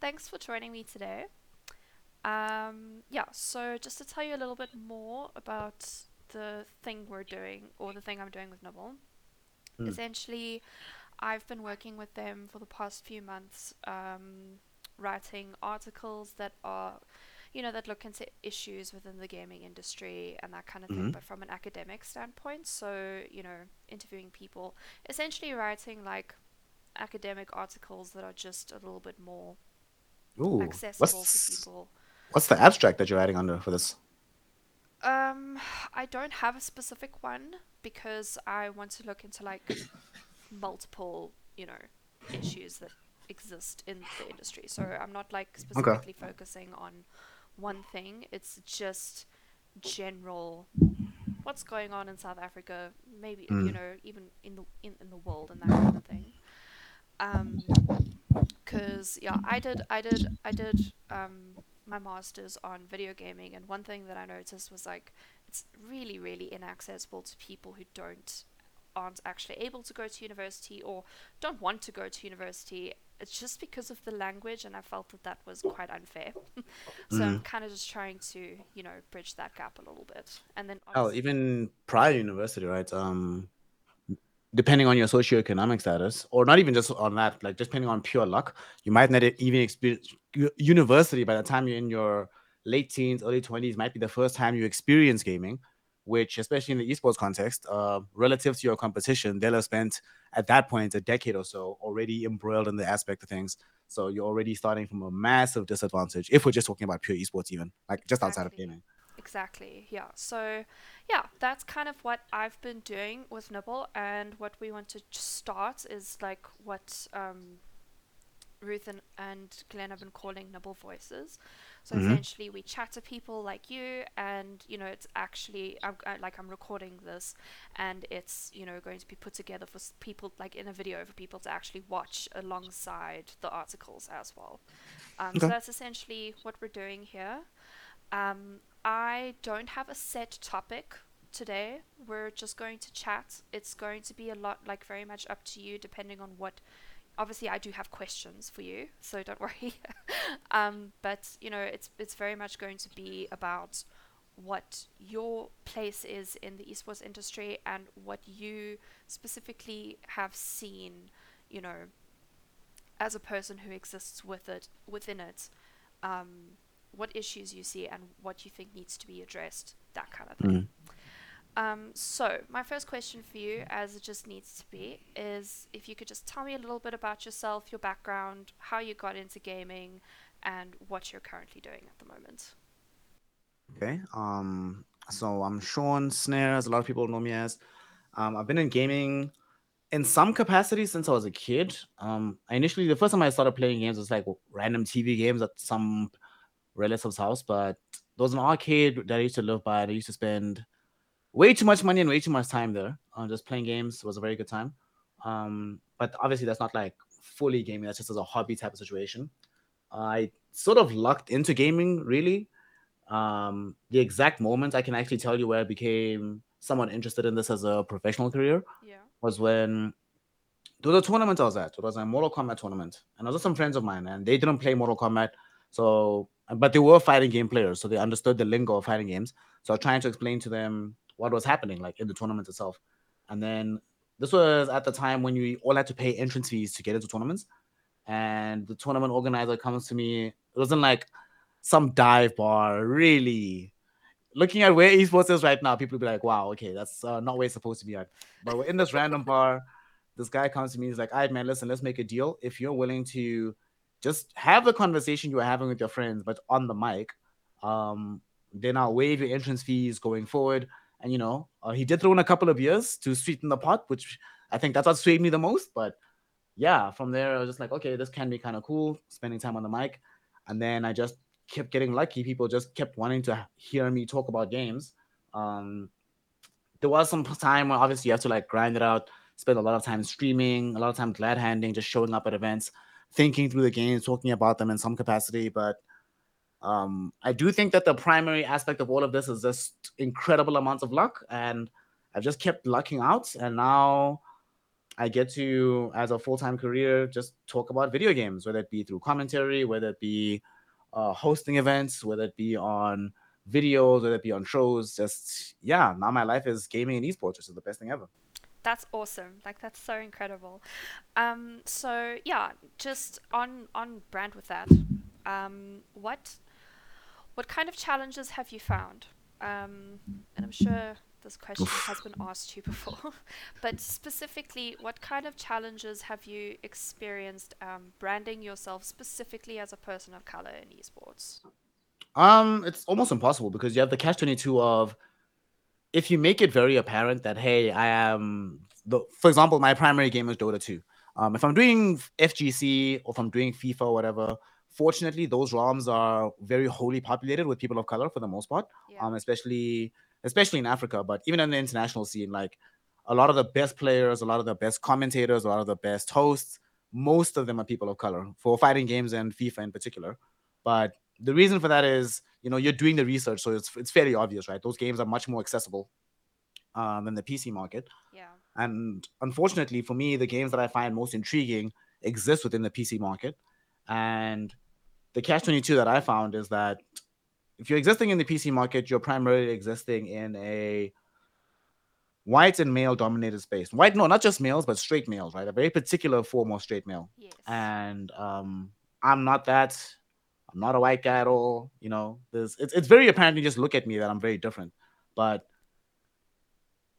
thanks for joining me today. Um, yeah, so just to tell you a little bit more about the thing we're doing, or the thing I'm doing with Nibble. Mm. Essentially, I've been working with them for the past few months, um, writing articles that are, you know, that look into issues within the gaming industry and that kind of thing, hmm but from an academic standpoint. So, you know, interviewing people, essentially writing like academic articles that are just a little bit more Ooh, accessible to what's people. what's the abstract that you're adding under for this? Um, I don't have a specific one because I want to look into like multiple, you know, issues that exist in the industry. So I'm not like Okay. specifically focusing on one thing. It's just general what's going on in South Africa, maybe you Mm. know, even in the in, in the world and that kind of thing. Um, cause yeah, I did I did I did um my masters on video gaming, and one thing that I noticed was like it's really really inaccessible to people who don't aren't actually able to go to university or don't want to go to university. It's just because of the language, and I felt that that was quite unfair. so I'm Mm. kind of just trying to, you know, bridge that gap a little bit. And then Oh, even prior university, right? Um, depending on your socioeconomic status, or not even just on that, like just depending on pure luck, you might not even experience university by the time you're in your late teens, early 20s, might be the first time you experience gaming, which, especially in the esports context, uh, relative to your competition, they'll have spent at that point a decade or so already embroiled in the aspect of things. So you're already starting from a massive disadvantage if we're just talking about pure esports, even like just outside of gaming. Exactly, yeah. So, yeah, that's kind of what I've been doing with Nibble, and what we want to start is like what um, Ruth and, and Glenn have been calling Nibble Voices. So hmm essentially, we chat to people like you, and you know, it's actually I'm, I, like I'm recording this, and it's you know going to be put together for people like in a video for people to actually watch alongside the articles as well. Um, so that's essentially what we're doing here. Um, I don't have a set topic today. We're just going to chat. It's going to be a lot, like, very much up to you, depending on what. Obviously, I do have questions for you, so don't worry. um, but you know, it's it's very much going to be about what your place is in the esports industry and what you specifically have seen. You know, as a person who exists with it within it um, what issues you see and what you think needs to be addressed that kind of thing Mm. um, so my first question for you as it just needs to be is if you could just tell me a little bit about yourself your background how you got into gaming and what you're currently doing at the moment Okay. Um, so I'm Sean Snare, as a lot of people know me as. Um, I've been in gaming in some capacity since I was a kid. Um, I initially, the first time I started playing games was like random TV games at some relative's house, but there was an arcade that I used to live by. And I used to spend way too much money and way too much time there. Uh, just playing games was a very good time. Um, but obviously, that's not like fully gaming. That's just as a hobby type of situation. I sort of lucked into gaming really um, the exact moment I can actually tell you where I became somewhat interested in this as a professional career yeah was when there was a tournament I was at. It was a Mortal Kombat tournament, and I was with some friends of mine, and they didn't play Mortal Kombat, so but they were fighting game players, so they understood the lingo of fighting games. So trying to explain to them what was happening, like in the tournament itself, and then this was at the time when you all had to pay entrance fees to get into tournaments and the tournament organizer comes to me. It wasn't like some dive bar, really. Looking at where esports is right now, people be like, wow, okay, that's uh, not where it's supposed to be at. But we're in this random bar. This guy comes to me. He's like, all right, man, listen, let's make a deal. If you're willing to just have the conversation you were having with your friends, but on the mic, um, then I'll waive your entrance fees going forward. And, you know, uh, he did throw in a couple of years to sweeten the pot, which I think that's what swayed me the most. But yeah, from there I was just like, okay, this can be kind of cool, spending time on the mic. And then I just kept getting lucky. People just kept wanting to hear me talk about games. Um, there was some time where obviously you have to like grind it out, spend a lot of time streaming, a lot of time glad handing, just showing up at events, thinking through the games, talking about them in some capacity. But um, I do think that the primary aspect of all of this is just incredible amounts of luck. And I've just kept lucking out. And now I get to, as a full time career, just talk about video games, whether it be through commentary, whether it be uh, hosting events, whether it be on videos, whether it be on shows. Just yeah, now my life is gaming and esports, which is the best thing ever. That's awesome. Like that's so incredible. Um, so yeah, just on on brand with that. Um, what what kind of challenges have you found? Um, and I'm sure this question has been asked you before, but specifically, what kind of challenges have you experienced um, branding yourself specifically as a person of color in esports? Um, it's almost impossible because you have the catch twenty two of if you make it very apparent that hey, I am the for example, my primary game is Dota 2. Um, if I'm doing FGC or if I'm doing FIFA or whatever, fortunately those realms are very wholly populated with people of color for the most part. Yeah. Um, especially especially in Africa, but even in the international scene, like a lot of the best players, a lot of the best commentators, a lot of the best hosts, most of them are people of color for fighting games and FIFA in particular. But the reason for that is you know you're doing the research so it's it's fairly obvious right? Those games are much more accessible um, than the pc market. Yeah. and unfortunately for me the games that i find most intriguing exist within the pc market. And the catch 22 that i found is that if you're existing in the pc market you're primarily existing in a white and male dominated space. White no not just males but straight males right? A very particular form of straight male. Yes. and um i'm not that I'm not a white guy at all. You know, there's it's it's very apparent. You just look at me that I'm very different, but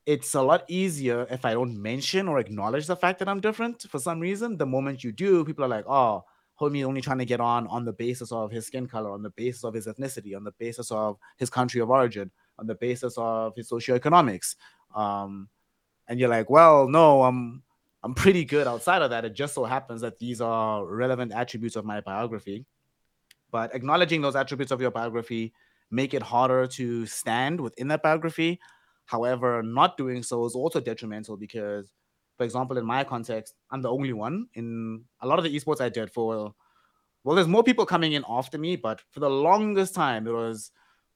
it's a lot easier if I don't mention or acknowledge the fact that I'm different for some reason. The moment you do, people are like, "Oh, homie, only trying to get on on the basis of his skin color, on the basis of his ethnicity, on the basis of his country of origin, on the basis of his socioeconomics." Um, and you're like, "Well, no, I'm I'm pretty good outside of that. It just so happens that these are relevant attributes of my biography." But acknowledging those attributes of your biography make it harder to stand within that biography. However not doing so is also detrimental because for example in my context i'm the only one in a lot of the esports i did for well there's more people coming in after me but for the longest time it was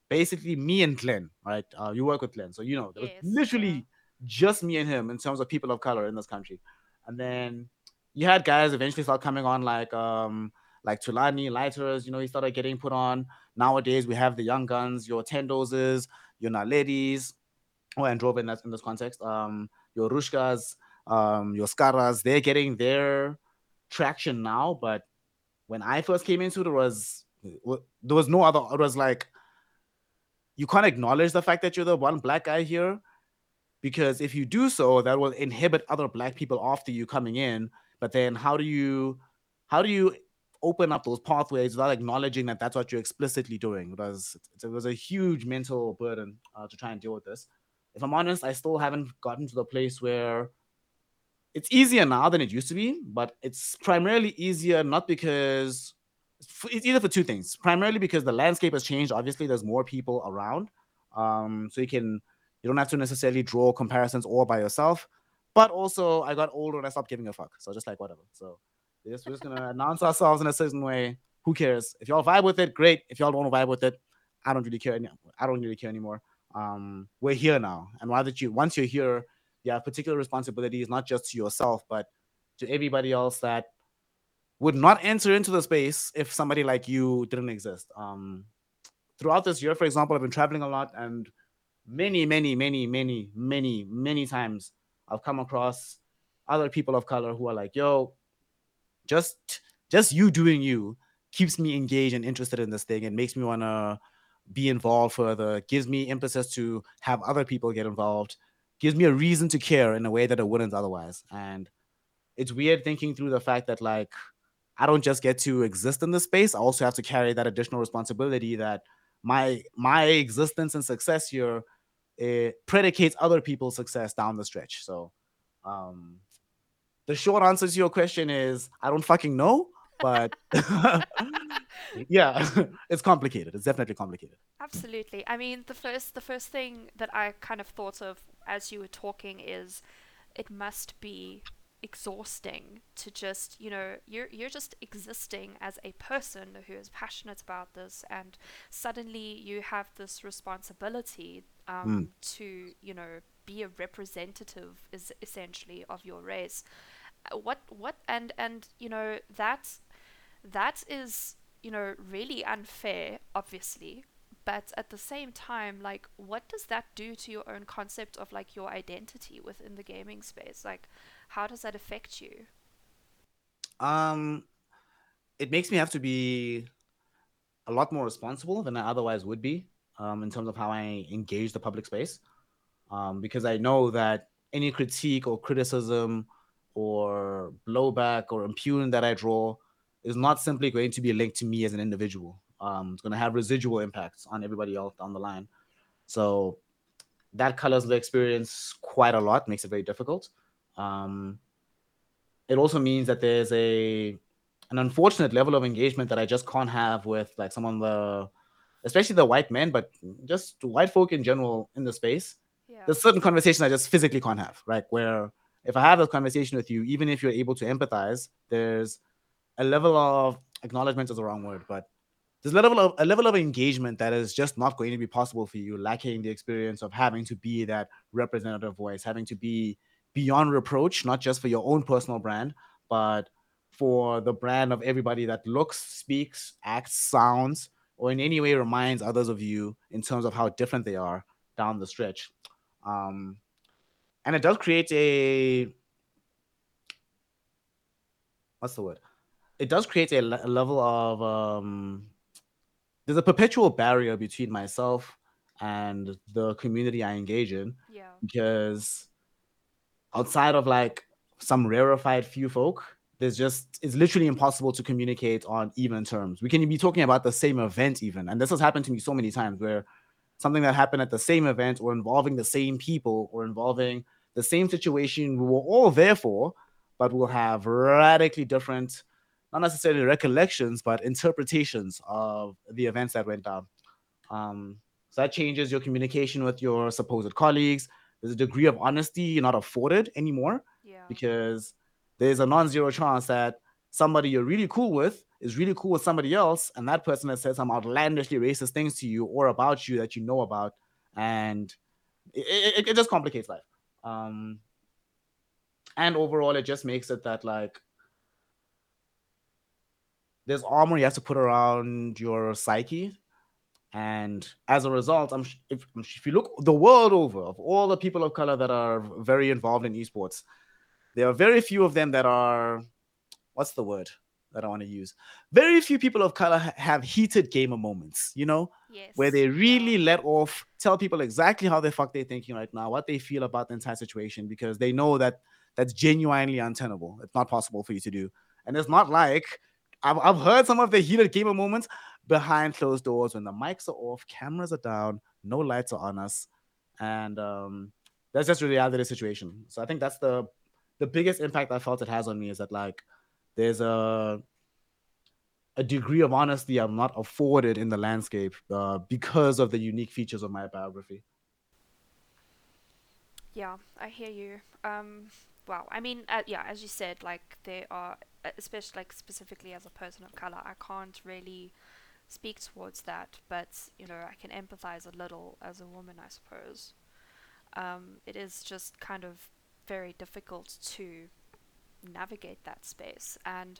basically me and glenn right? Uh, you work with glenn so you know there was Yes, literally yeah. just me and him in terms of people of color in this country. And then you had guys eventually start coming on like um like Tulani, Lighters, you know, he started getting put on. Nowadays, we have the young guns, your Tendoses, your Naledi's, oh, and Drove in, in this context, um, your Rushkas, um, your Skaras, they're getting their traction now. But when I first came into it, was there was no other. It was like you can't acknowledge the fact that you're the one black guy here because if you do so, that will inhibit other black people after you coming in. But then, how do you how do you open up those pathways without acknowledging that that's what you're explicitly doing. It was it was a huge mental burden uh, to try and deal with this. If I'm honest, I still haven't gotten to the place where it's easier now than it used to be, but it's primarily easier not because it's either for two things. Primarily because the landscape has changed. Obviously, there's more people around, um, so you can you don't have to necessarily draw comparisons all by yourself. But also, I got older and I stopped giving a fuck. So just like whatever. So just, we're just gonna announce ourselves in a certain way. Who cares? If y'all vibe with it, great. If y'all don't vibe with it, I don't really care. Any- I don't really care anymore. Um, we're here now, and why that you once you're here, you have particular responsibilities not just to yourself, but to everybody else that would not enter into the space if somebody like you didn't exist. Um, throughout this year, for example, I've been traveling a lot, and many, many, many, many, many, many times I've come across other people of color who are like, "Yo, just just you doing you keeps me engaged and interested in this thing and makes me want to be involved further gives me impetus to have other people get involved gives me a reason to care in a way that it wouldn't otherwise. And it's weird thinking through the fact that like i don't just get to exist in this space i also have to carry that additional responsibility that my my existence and success here it predicates other people's success down the stretch. So um the short answer to your question is I don't fucking know, but yeah, it's complicated. It's definitely complicated. Absolutely. I mean, the first the first thing that I kind of thought of as you were talking is it must be exhausting to just, you know, you're you're just existing as a person who is passionate about this and suddenly you have this responsibility um, Mm. to, you know, be a representative is essentially of your race. What what and and you know that that is you know really unfair, obviously. But at the same time, like, what does that do to your own concept of like your identity within the gaming space? Like, how does that affect you? Um, it makes me have to be a lot more responsible than I otherwise would be um, in terms of how I engage the public space. Um, because I know that any critique or criticism or blowback or impugn that I draw is not simply going to be linked to me as an individual. Um, it's going to have residual impacts on everybody else down the line. So that colors the experience quite a lot, makes it very difficult. Um, it also means that there's a an unfortunate level of engagement that I just can't have with like some of the, especially the white men, but just white folk in general in the space. Yeah. There's certain conversations I just physically can't have, right? Where if I have a conversation with you, even if you're able to empathize, there's a level of acknowledgement is the wrong word, but there's a level of a level of engagement that is just not going to be possible for you, lacking the experience of having to be that representative voice, having to be beyond reproach, not just for your own personal brand, but for the brand of everybody that looks, speaks, acts, sounds, or in any way reminds others of you in terms of how different they are down the stretch. Um, and it does create a what's the word? It does create a, le- a level of um, there's a perpetual barrier between myself and the community I engage in Yeah. because outside of like some rarefied few folk, there's just it's literally impossible to communicate on even terms. We can be talking about the same event even, and this has happened to me so many times where something that happened at the same event or involving the same people or involving the same situation we were all there for, but we'll have radically different, not necessarily recollections, but interpretations of the events that went down. Um, so that changes your communication with your supposed colleagues. There's a degree of honesty you're not afforded anymore Yeah. because there's a non-zero chance that somebody you're really cool with is really cool with somebody else, and that person has said some outlandishly racist things to you or about you that you know about, and it, it, it just complicates life. Um, and overall, it just makes it that like there's armor you have to put around your psyche. And as a result, I'm if, if you look the world over of all the people of color that are very involved in esports, there are very few of them that are what's the word that I want to use? Very few people of color have heated gamer moments, you know, Yes. where they really let off, tell people exactly how the fuck they're thinking right now, what they feel about the entire situation, because they know that that's genuinely untenable. It's not possible for you to do. And it's not like I've, I've heard some of the heated gamer moments behind closed doors when the mics are off, cameras are down, no lights are on us. And um, that's just the reality of the situation. So I think that's the the biggest impact I felt it has on me is that like there's a a degree of honesty I'm not afforded in the landscape uh, because of the unique features of my biography. Yeah, I hear you. Um, wow. I mean, uh, yeah, as you said, like there are, uh, especially like specifically as a person of color, I can't really speak towards that, but you know, I can empathize a little as a woman, I suppose. Um, it is just kind of very difficult to navigate that space, and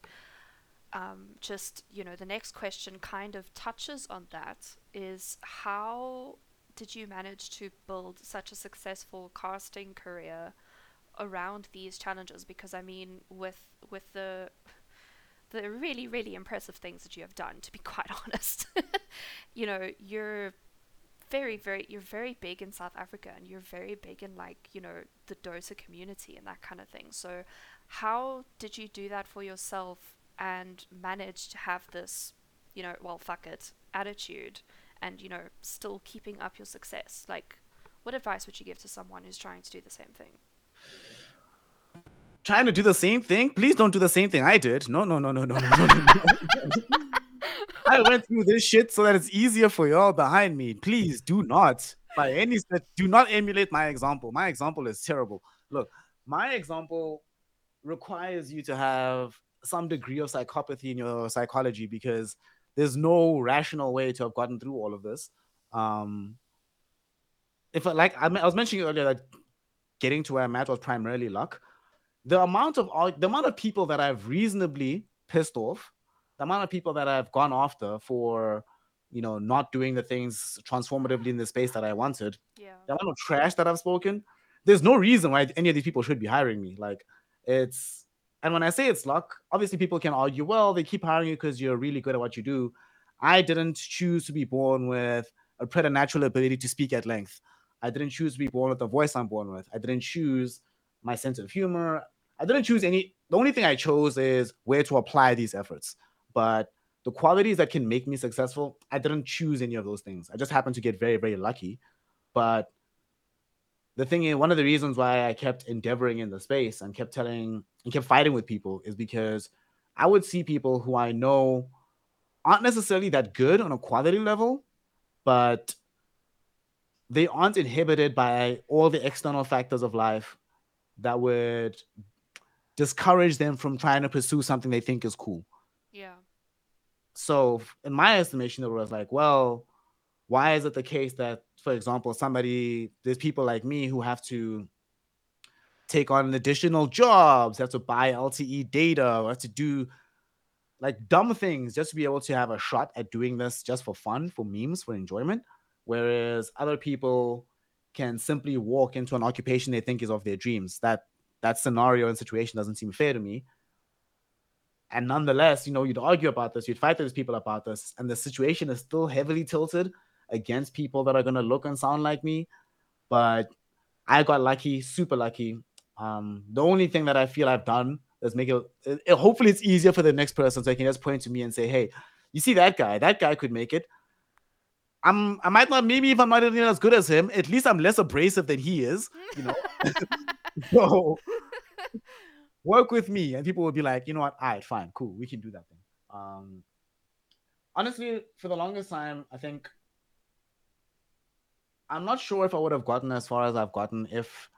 um, just you know, the next question kind of touches on that: is how did you manage to build such a successful casting career around these challenges? Because I mean, with with the the really really impressive things that you have done, to be quite honest, you know, you're very very you're very big in South Africa and you're very big in like you know the Dota community and that kind of thing. So, how did you do that for yourself and manage to have this, you know, well fuck it attitude and you know still keeping up your success? Like, what advice would you give to someone who's trying to do the same thing? Trying to do the same thing? Please don't do the same thing I did. No, no, no, no, no, no, no. no. I went through this shit so that it's easier for y'all behind me. Please do not, by any stretch, do not emulate my example. My example is terrible. Look, my example requires you to have some degree of psychopathy in your psychology because there's no rational way to have gotten through all of this. Um, if I, like I, I was mentioning earlier that getting to where I'm at was primarily luck. The amount of the amount of people that I've reasonably pissed off, the amount of people that I've gone after for, you know, not doing the things transformatively in the space that I wanted, Yeah. the amount of trash that I've spoken, there's no reason why any of these people should be hiring me. Like, it's and when I say it's luck, obviously people can argue, well, they keep hiring you because you're really good at what you do. I didn't choose to be born with a preternatural ability to speak at length. I didn't choose to be born with the voice I'm born with. I didn't choose my sense of humor. I didn't choose any. The only thing I chose is where to apply these efforts. But the qualities that can make me successful, I didn't choose any of those things. I just happened to get very, very lucky. But the thing is, one of the reasons why I kept endeavoring in the space and kept telling and kept fighting with people is because I would see people who I know aren't necessarily that good on a quality level, but they aren't inhibited by all the external factors of life that would discourage them from trying to pursue something they think is cool. Yeah. So, in my estimation, it was like, well, why is it the case that, for example, somebody, there's people like me who have to take on additional jobs, have to buy LTE data, or have to do like dumb things just to be able to have a shot at doing this just for fun, for memes, for enjoyment. Whereas other people can simply walk into an occupation they think is of their dreams. That that scenario and situation doesn't seem fair to me. And nonetheless, you know, you'd argue about this, you'd fight with people about this, and the situation is still heavily tilted against people that are going to look and sound like me. But I got lucky, super lucky. Um, the only thing that I feel I've done is make it, it, it, hopefully it's easier for the next person so they can just point to me and say, hey, you see that guy, that guy could make it. I'm I might not maybe if I'm not even as good as him, at least I'm less abrasive than he is, you know. so work with me, and people will be like, you know what, all right, fine, cool, we can do that thing. Um, honestly, for the longest time, I think I'm not sure if I would have gotten as far as I've gotten if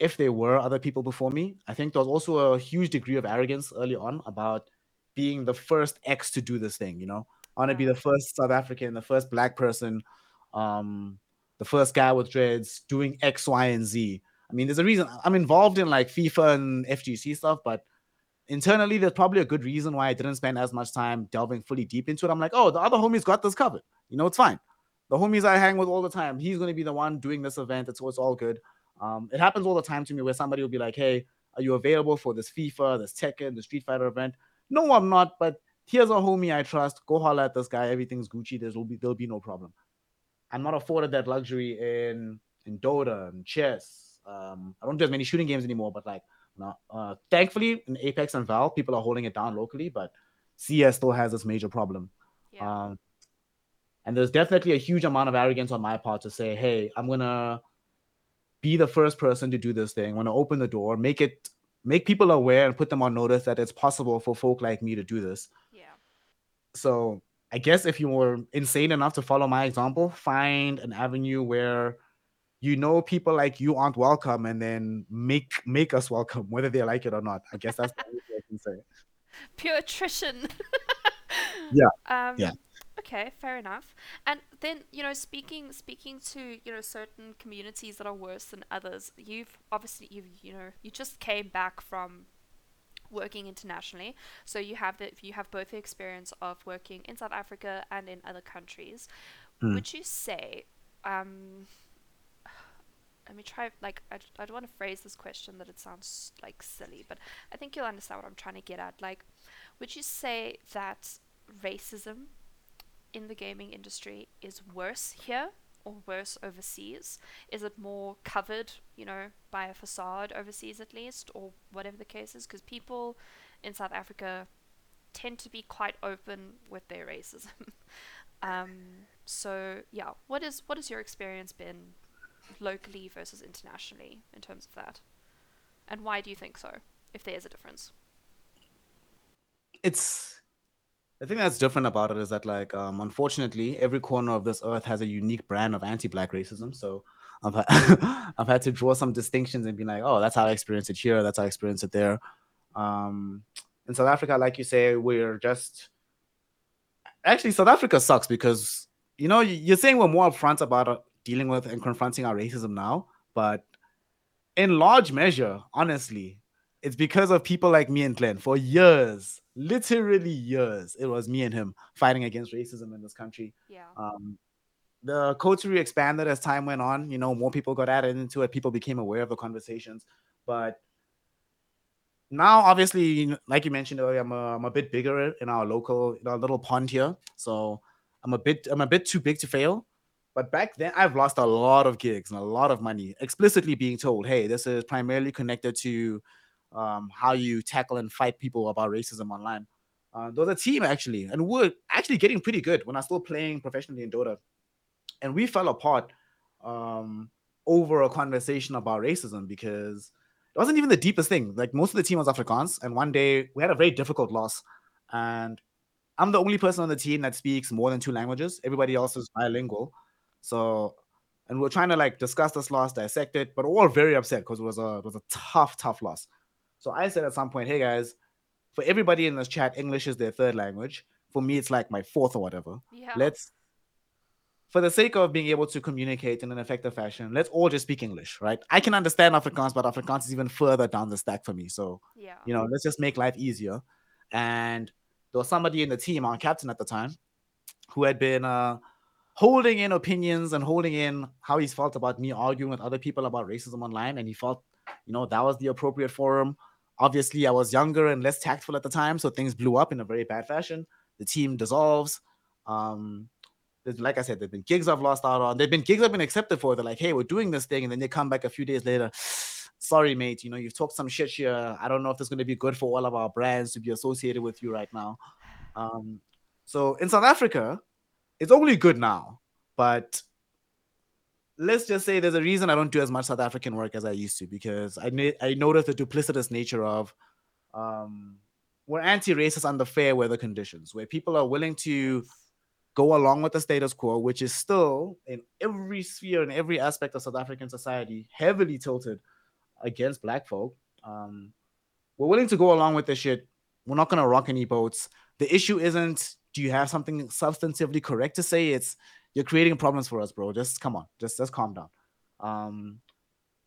if there were other people before me. I think there was also a huge degree of arrogance early on about being the first X to do this thing. You know, I want to be the first South African, the first Black person, um, the first guy with dreads doing X, Y, and Z. I mean, there's a reason I'm involved in like FIFA and FGC stuff, but internally, there's probably a good reason why I didn't spend as much time delving fully deep into it. I'm like, oh, the other homies got this covered. You know, it's fine. The homies I hang with all the time, he's going to be the one doing this event. It's, it's all good. Um, it happens all the time to me where somebody will be like, hey, are you available for this FIFA, this Tekken, the Street Fighter event? No, I'm not, but here's a homie I trust. Go holler at this guy. Everything's Gucci. There'll be there'll be no problem. I'm not afforded that luxury in in Dota and chess. Um, I don't do as many shooting games anymore, but like, no, uh, thankfully in Apex and Valve, people are holding it down locally, but CS still has this major problem. Yeah. Um, and there's definitely a huge amount of arrogance on my part to say, hey, I'm gonna be the first person to do this thing. I'm gonna open the door, make it make people aware and put them on notice that it's possible for folk like me to do this. Yeah. So I guess if you were insane enough to follow my example, find an avenue where you know people like you aren't welcome and then make make us welcome, whether they like it or not. I guess that's the only thing I can say. Pure attrition. yeah. Um, yeah. Okay, fair enough. And then you know, speaking speaking to you know certain communities that are worse than others, you've obviously you you know you just came back from working internationally, so you have the you have both the experience of working in South Africa and in other countries. Mm. Would you say? Um, let me try like I, I don't want to phrase this question that it sounds like silly but i think you'll understand what i'm trying to get at like would you say that racism in the gaming industry is worse here or worse overseas? Is it more covered, you know, by a facade overseas at least, or whatever the case is? Because people in South Africa tend to be quite open with their racism. um, so yeah, what is what has your experience been locally versus internationally in terms of that, and why do you think so? If there is a difference, it's the thing that's different about it is that, like, um, unfortunately, every corner of this earth has a unique brand of anti-black racism. So I've ha- I've had to draw some distinctions and be like, oh, that's how I experienced it here. That's how I experienced it there. Um, in South Africa, like you say, we're just actually South Africa sucks because you know you're saying we're more upfront about dealing with and confronting our racism now, but in large measure, honestly, it's because of people like me and Glenn. For years, literally years, it was me and him fighting against racism in this country. Yeah. Um, the coterie expanded as time went on. You know, more people got added into it. People became aware of the conversations. But now, obviously, like you mentioned earlier, I'm a, I'm a bit bigger in our local, in our little pond here. So I'm a bit, I'm a bit too big to fail. But back then, I've lost a lot of gigs and a lot of money, explicitly being told, "Hey, this is primarily connected to um, how you tackle and fight people about racism online." Uh, there was a team actually, and we're actually getting pretty good when I was still playing professionally in Dota and we fell apart um, over a conversation about racism because it wasn't even the deepest thing. Like most of the team was Afrikaans, and one day we had a very difficult loss, and I'm the only person on the team that speaks more than two languages. Everybody else is bilingual, so and we're trying to like discuss this loss, dissect it, but all very upset because it was a it was a tough, tough loss. So I said at some point, hey guys, for everybody in this chat, English is their third language. For me, it's like my fourth or whatever. Yeah. Let's for the sake of being able to communicate in an effective fashion, let's all just speak English, right? I can understand Afrikaans, but Afrikaans is even further down the stack for me. So, Yeah. you know, let's just make life easier. And there was somebody in the team, our captain at the time, who had been uh, holding in opinions and holding in how he felt about me arguing with other people about racism online. And he felt, you know, that was the appropriate forum. Obviously, I was younger and less tactful at the time, so things blew up in a very bad fashion. The team dissolves. Um, like I said, there've been gigs I've lost out on. There've been gigs I've been accepted for. They're like, hey, we're doing this thing, and then they come back a few days later. Sorry, mate. You know, you've talked some shit here. I don't know if is going to be good for all of our brands to be associated with you right now. Um, so in South Africa, it's only good now, but let's just say there's a reason I don't do as much South African work as I used to because I na- I noticed the duplicitous nature of um, we're anti-racist under fair weather conditions where people are willing to go along with the status quo, which is still in every sphere and every aspect of South African society heavily tilted against black folk. Um, we're willing to go along with this shit. We're not gonna rock any boats. The issue isn't do you have something substantively correct to say? It's you're creating problems for us, bro. Just come on, just just calm down. Um,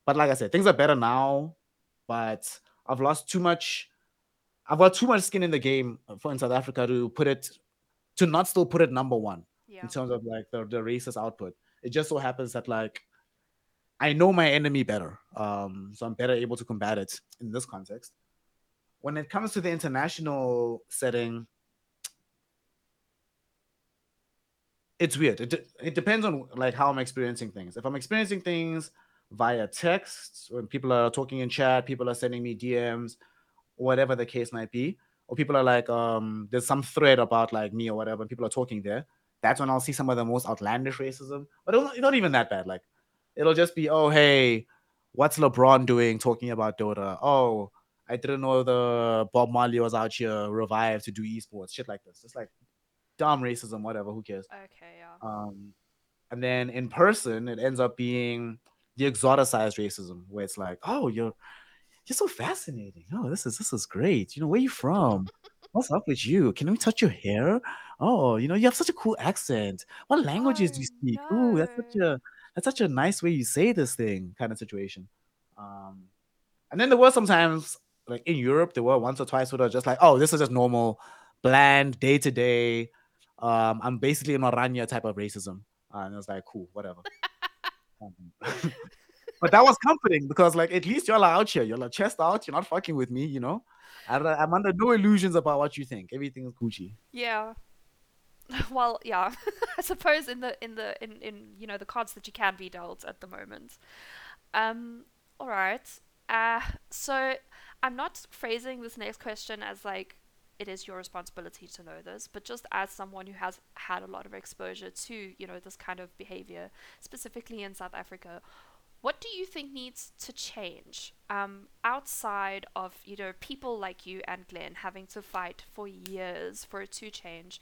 but like I said, things are better now. But I've lost too much. I've got too much skin in the game for in South Africa to put it to not still put it number one Yeah. in terms of like the, the racist output. It just so happens that like I know my enemy better. Um, so I'm better able to combat it in this context. When it comes to the international setting, it's weird. It, it depends on like how I'm experiencing things. If I'm experiencing things via text, when people are talking in chat, people are sending me DMs, whatever the case might be, or people are like, um, there's some thread about like me or whatever, and people are talking there. That's when I'll see some of the most outlandish racism, but it's not, it's not even that bad. Like, it'll just be, oh, hey, what's LeBron doing talking about Dota? Oh, I didn't know the Bob Marley was out here revived to do esports, shit like this. It's like dumb racism, whatever. Who cares? Okay. Yeah. Um, and then in person, it ends up being the exoticized racism, where it's like, oh, you're you're so fascinating. Oh, this is this is great. You know, where you from? What's up with you? Can we touch your hair? Oh, you know, you have such a cool accent. What languages do you Oh speak? Ooh, that's such a that's such a nice way you say this thing, kind of situation. Um, and then there were sometimes, like in Europe, there were once or twice where they're just like, oh, this is just normal, bland, day to day. Um, I'm basically an Orania type of racism. Uh, and I was like, cool, whatever. Um, but that was comforting because, like, at least y'all are out here. Y'all are chest out. You're not fucking with me, you know? I'm, I'm under no illusions about what you think. Everything is Gucci. Yeah. Well, yeah. I suppose in the in the in in you know the cards that you can be dealt at the moment. Um. All right. Uh. So I'm not phrasing this next question as like it is your responsibility to know this, but just as someone who has had a lot of exposure to you know this kind of behavior, specifically in South Africa, what do you think needs to change um, outside of you know people like you and Glenn having to fight for years for it to change?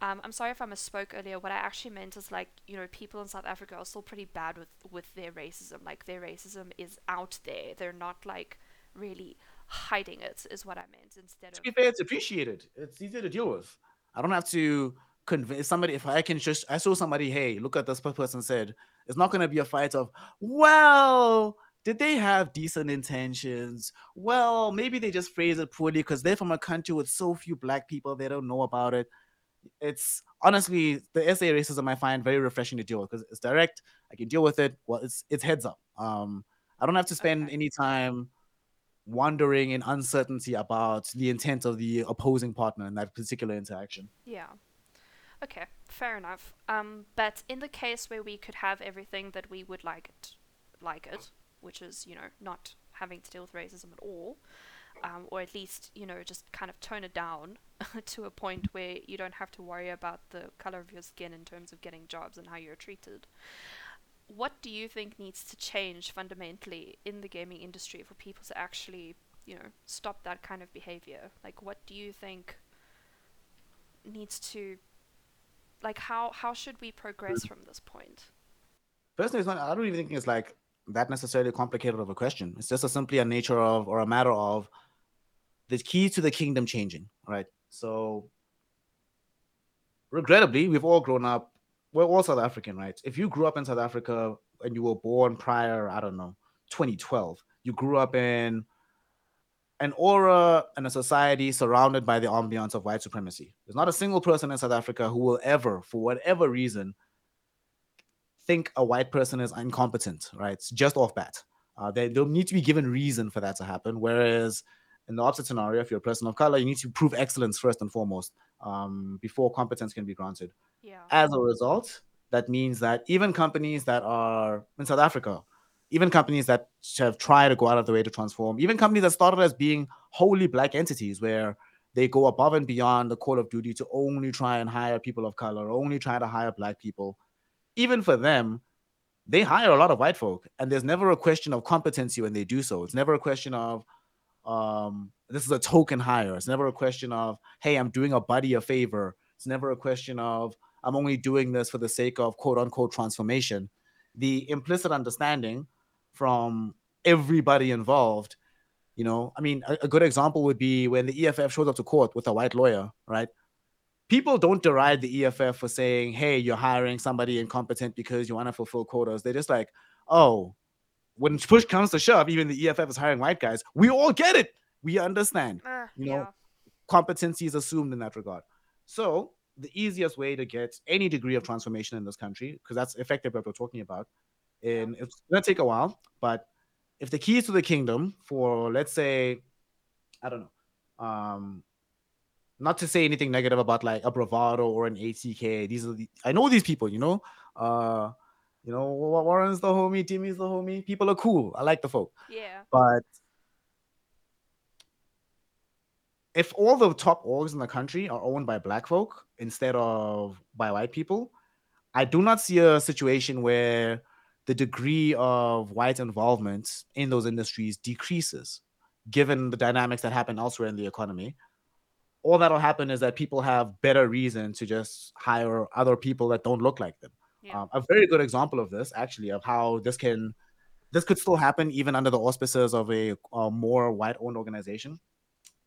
Um, I'm sorry if I misspoke earlier. What I actually meant is like you know people in South Africa are still pretty bad with with their racism. Like their racism is out there. They're not like really hiding it. Is what I meant instead To of be fair, it's appreciated. It's easier to deal with. I don't have to convince somebody. If I can just, I saw somebody, hey, look at this person said. It's not going to be a fight of, well, did they have decent intentions? Well, maybe they just phrase it poorly because they're from a country with so few black people, they don't know about it. It's honestly the SA racism I find very refreshing to deal with because it's direct. I can deal with it. Well, it's it's heads up. Um, I don't have to spend Okay. any time wondering in uncertainty about the intent of the opposing partner in that particular interaction. Yeah. Okay, fair enough. Um, but in the case where we could have everything that we would like it, like it, which is you know not having to deal with racism at all, um, or at least you know just kind of tone it down to a point where you don't have to worry about the color of your skin in terms of getting jobs and how you're treated. What do you think needs to change fundamentally in the gaming industry for people to actually you know stop that kind of behavior? Like, what do you think needs to like how how should we progress mm. from this point? Personally, it's not. I don't even think it's like that necessarily complicated of a question. It's just a simply a nature of or a matter of the key to the kingdom changing, right? So, regrettably, we've all grown up. We're all South African, right? If you grew up in South Africa and you were born prior, I don't know, 2012, you grew up in an aura and a society surrounded by the ambiance of white supremacy. There's not a single person in South Africa who will ever, for whatever reason, think a white person is incompetent, right? Just off bat. Uh, they don't need to be given reason for that to happen. Whereas in the opposite scenario, if you're a person of color, you need to prove excellence first and foremost um, before competence can be granted. Yeah. As a result, that means that even companies that are in South Africa, even companies that have tried to go out of the way to transform, even companies that started as being wholly black entities where they go above and beyond the call of duty to only try and hire people of color, only try to hire black people, even for them, they hire a lot of white folk, and there's never a question of competency when they do so. It's never a question of um, this is a token hire. It's never a question of hey, I'm doing a buddy a favor. It's never a question of I'm only doing this for the sake of quote unquote transformation. The implicit understanding from everybody involved, you know, I mean, a, a good example would be when the EFF shows up to court with a white lawyer, right? people don't deride the EFF for saying, "Hey, you're hiring somebody incompetent because you want to fulfill quotas." They're just like, "Oh, when push comes to shove, even the EFF is hiring white guys. We all get it. We understand. Uh, You know, yeah. competency is assumed in that regard." So the easiest way to get any degree of transformation in this country, because that's effectively what we're talking about, Yeah. and it's gonna take a while, but if the keys to the kingdom for let's say, I don't know, um, not to say anything negative about like a bravado or an ATK. These are the, I know these people, you know. Uh, you know, Warren's the homie, Timmy's the homie. People are cool. I like the folk. Yeah. But if all the top orgs in the country are owned by black folk instead of by white people, I do not see a situation where the degree of white involvement in those industries decreases, given the dynamics that happen elsewhere in the economy all that'll happen is that people have better reason to just hire other people that don't look like them. Yeah. Um, a very good example of this, actually, of how this can this could still happen even under the auspices of a, a more white-owned organization.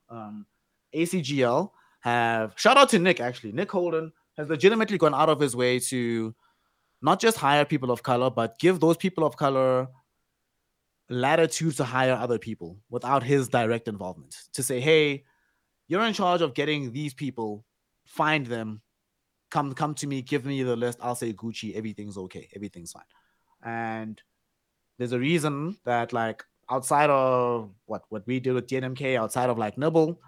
Um, ACGL have shout out to Nick actually. Nick Holden has legitimately gone out of his way to not just hire people of color, but give those people of color latitude to hire other people without his direct involvement. To say, hey, you're in charge of getting these people, find them, come come to me, give me the list. I'll say Gucci, everything's okay, everything's fine. And there's a reason that like outside of what what we did with DNMK, outside of like Nibble,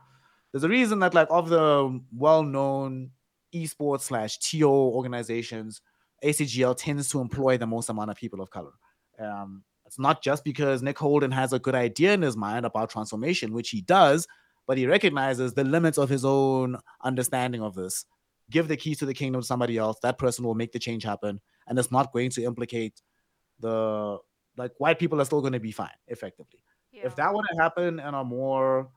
there's a reason that like of the well-known esports slash TO organizations, ACGL tends to employ the most amount of people of color. Um, it's not just because Nick Holden has a good idea in his mind about transformation, which he does, but he recognizes the limits of his own understanding of this. Give the keys to the kingdom to somebody else. That person will make the change happen, and it's not going to implicate the like white people are still going to be fine effectively. Yeah. If that were to happen in a more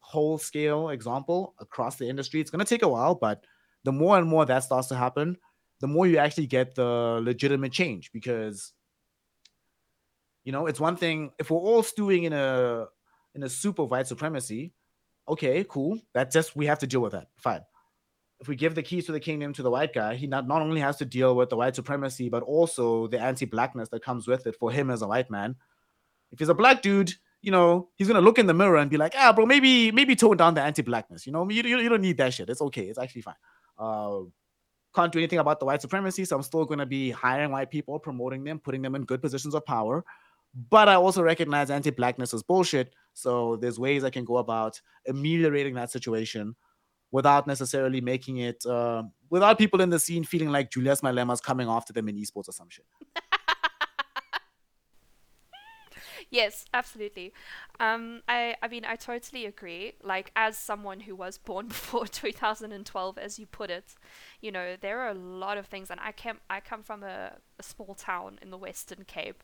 whole scale example across the industry, it's going to take a while, but the more and more that starts to happen, the more you actually get the legitimate change because you know it's one thing if we're all stewing in a in a soup of white supremacy okay cool that just we have to deal with that fine if we give the keys to the kingdom to the white guy he not, not only has to deal with the white supremacy but also the anti-blackness that comes with it for him as a white man If he's a black dude, you know, he's gonna look in the mirror and be like, ah, bro, maybe maybe tone down the anti-blackness. You know, you, you, you don't need that shit. It's okay. It's actually fine. Uh, can't do anything about the white supremacy, so I'm still gonna be hiring white people, promoting them, putting them in good positions of power. But I also recognize anti-blackness is bullshit. So there's ways I can go about ameliorating that situation without necessarily making it uh, without people in the scene feeling like Julius Malema's coming after them in esports or some shit. yes, absolutely. Um, I, I mean, I totally agree. Like, as someone who was born before 2012, as you put it, you know, there are a lot of things, and I came, I come from a, a small town in the Western Cape.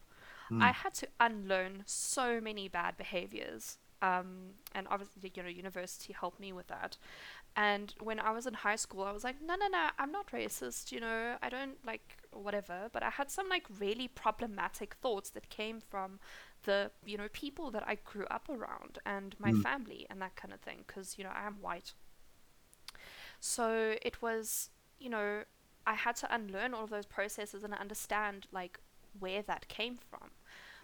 Mm. I had to unlearn so many bad behaviors. Um, and obviously, you know, university helped me with that. And when I was in high school, I was like, no, no, no, I'm not racist, you know, I don't like whatever. But I had some like really problematic thoughts that came from the, you know, people that I grew up around and my mm. family and that kind of thing, because, you know, I am white. So it was, you know, I had to unlearn all of those processes and understand like where that came from.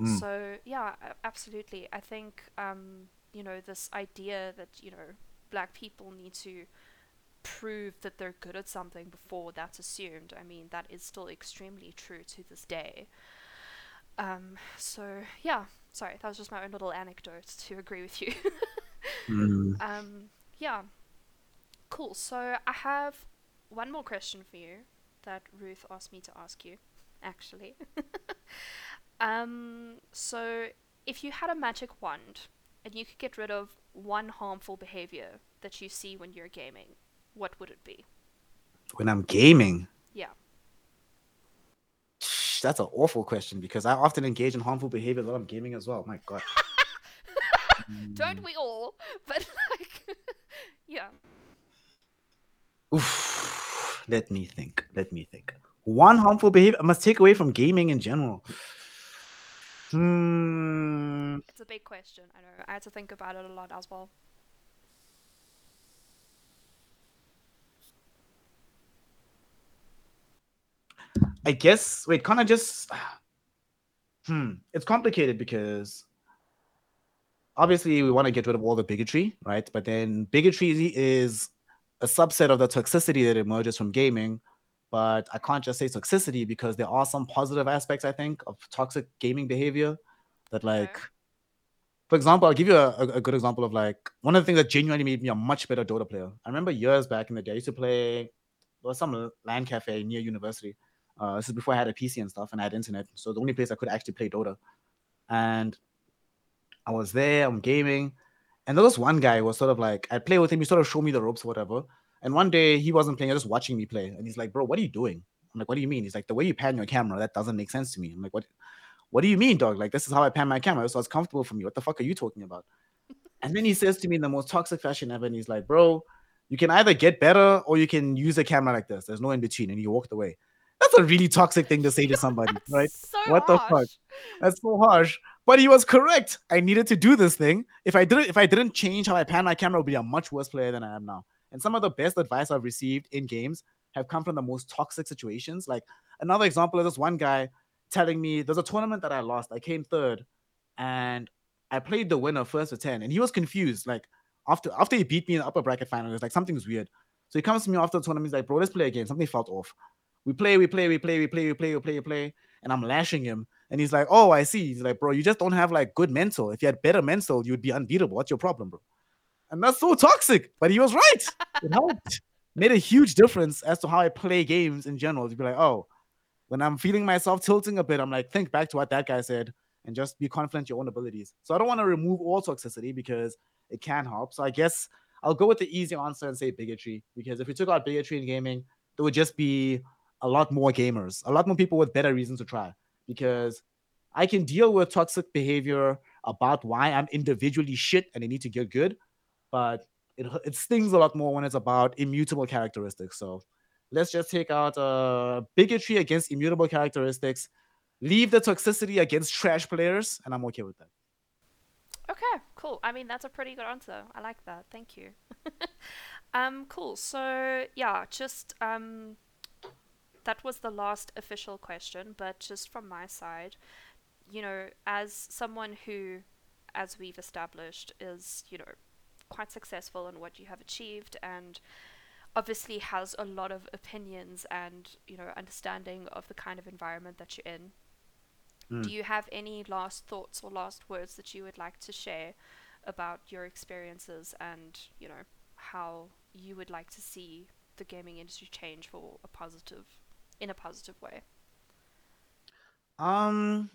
Mm. So yeah, absolutely. I think um, you know this idea that you know black people need to prove that they're good at something before that's assumed. I mean, that is still extremely true to this day. Um, so yeah, sorry, that was just my own little anecdote to agree with you. mm. um, yeah, cool. So I have one more question for you that Ruth asked me to ask you, actually. um, so if you had a magic wand and you could get rid of one harmful behavior that you see when you're gaming, what would it be? When I'm gaming? Yeah. That's an awful question because I often engage in harmful behavior while I'm gaming as well. My God. Don't we all? But like, yeah. Oof. Let me think. Let me think. One harmful behavior I must take away from gaming in general. Hmm. It's a big question. I know. I had to think about it a lot as well. I guess. Wait, can't I just? Hmm. It's complicated because obviously we want to get rid of all the bigotry, right? But then bigotry is a subset of the toxicity that emerges from gaming. But I can't just say toxicity because there are some positive aspects, I think, of toxic gaming behavior that, like, okay. for example, I'll give you a, a, good example of like one of the things that genuinely made me a much better Dota player. I remember years back in the day, I used to play, there was some LAN cafe near university uh, this is before I had a PC and stuff and I had internet. So the only place I could actually play Dota. And I was there, I'm gaming. And there was one guy who was sort of like, I'd play with him, he sort of showed me the ropes or whatever. And one day he wasn't playing, he was just watching me play. And he's like, bro, what are you doing? I'm like, what do you mean? He's like, the way you pan your camera, that doesn't make sense to me. I'm like, what what do you mean, dog? Like, this is how I pan my camera, so it's comfortable for me. What the fuck are you talking about? and then he says to me in the most toxic fashion ever, and he's like, bro, you can either get better or you can use a camera like this. There's no in between. And he walked away. That's a really toxic thing to say to somebody, right? So what harsh. the fuck? That's so harsh. But he was correct. I needed to do this thing. If I didn't, if I didn't change how I pan my camera, I would be a much worse player than I am now. And some of the best advice I've received in games have come from the most toxic situations. Like another example is this one guy telling me there's a tournament that I lost. I came third, and I played the winner first to ten, and he was confused. Like after after he beat me in the upper bracket final, he's like something's weird. So he comes to me after the tournament. He's like, "Bro, let's play a game. Something felt off." We play, we play, we play, we play, we play, we play, we play. And I'm lashing him. And he's like, Oh, I see. He's like, Bro, you just don't have like good mental. If you had better mental, you'd be unbeatable. What's your problem, bro? And that's so toxic. But he was right. It helped. Made a huge difference as to how I play games in general. To be like, oh, when I'm feeling myself tilting a bit, I'm like, think back to what that guy said and just be confident in your own abilities. So I don't want to remove all toxicity because it can help. So I guess I'll go with the easy answer and say bigotry because if we took out bigotry in gaming, there would just be a lot more gamers, a lot more people with better reasons to try because I can deal with toxic behavior about why I'm individually shit and I need to get good, but it, it stings a lot more when it's about immutable characteristics. So let's just take out uh, bigotry against immutable characteristics, leave the toxicity against trash players, and I'm okay with that. Okay, cool. I mean, that's a pretty good answer. I like that. Thank you. um, cool. So yeah, just um, that was the last official question, but just from my side, you know, as someone who, as we've established, is, you know, quite successful in what you have achieved and obviously has a lot of opinions and, you know, understanding of the kind of environment that you're in. Mm. Do you have any last thoughts or last words that you would like to share about your experiences and, you know, how you would like to see the gaming industry change for a positive in a positive way? Um,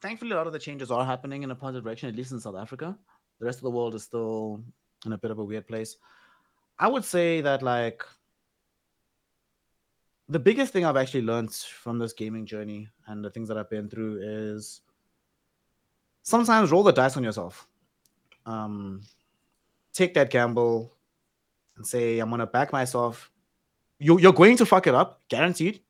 thankfully, a lot of the changes are happening in a positive direction, at least in South Africa. The rest of the world is still in a bit of a weird place. I would say that like the biggest thing I've actually learned from this gaming journey and the things that I've been through is sometimes roll the dice on yourself. Um, take that gamble and say, I'm gonna back myself. You, you're going to fuck it up, guaranteed.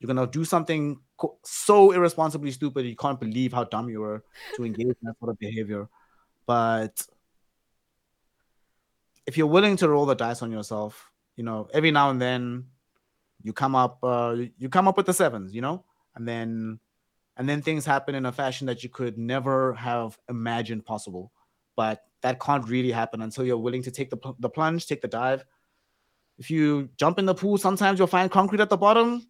You're gonna do something so irresponsibly stupid you can't believe how dumb you were to engage in that sort of behavior. But if you're willing to roll the dice on yourself, you know, every now and then you come up uh, you come up with the sevens, you know, and then and then things happen in a fashion that you could never have imagined possible. But that can't really happen until you're willing to take the the plunge, take the dive. If you jump in the pool, sometimes you'll find concrete at the bottom.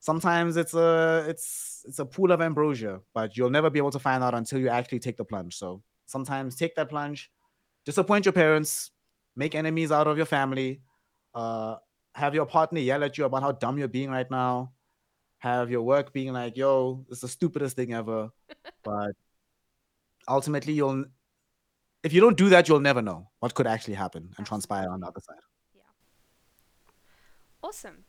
Sometimes it's a it's it's a pool of ambrosia, but you'll never be able to find out until you actually take the plunge. So sometimes take that plunge, disappoint your parents, make enemies out of your family, uh, have your partner yell at you about how dumb you're being right now, have your work being like, yo, it's the stupidest thing ever. but ultimately, you'll, if you don't do that, you'll never know what could actually happen and transpire on the other side. Yeah. Awesome.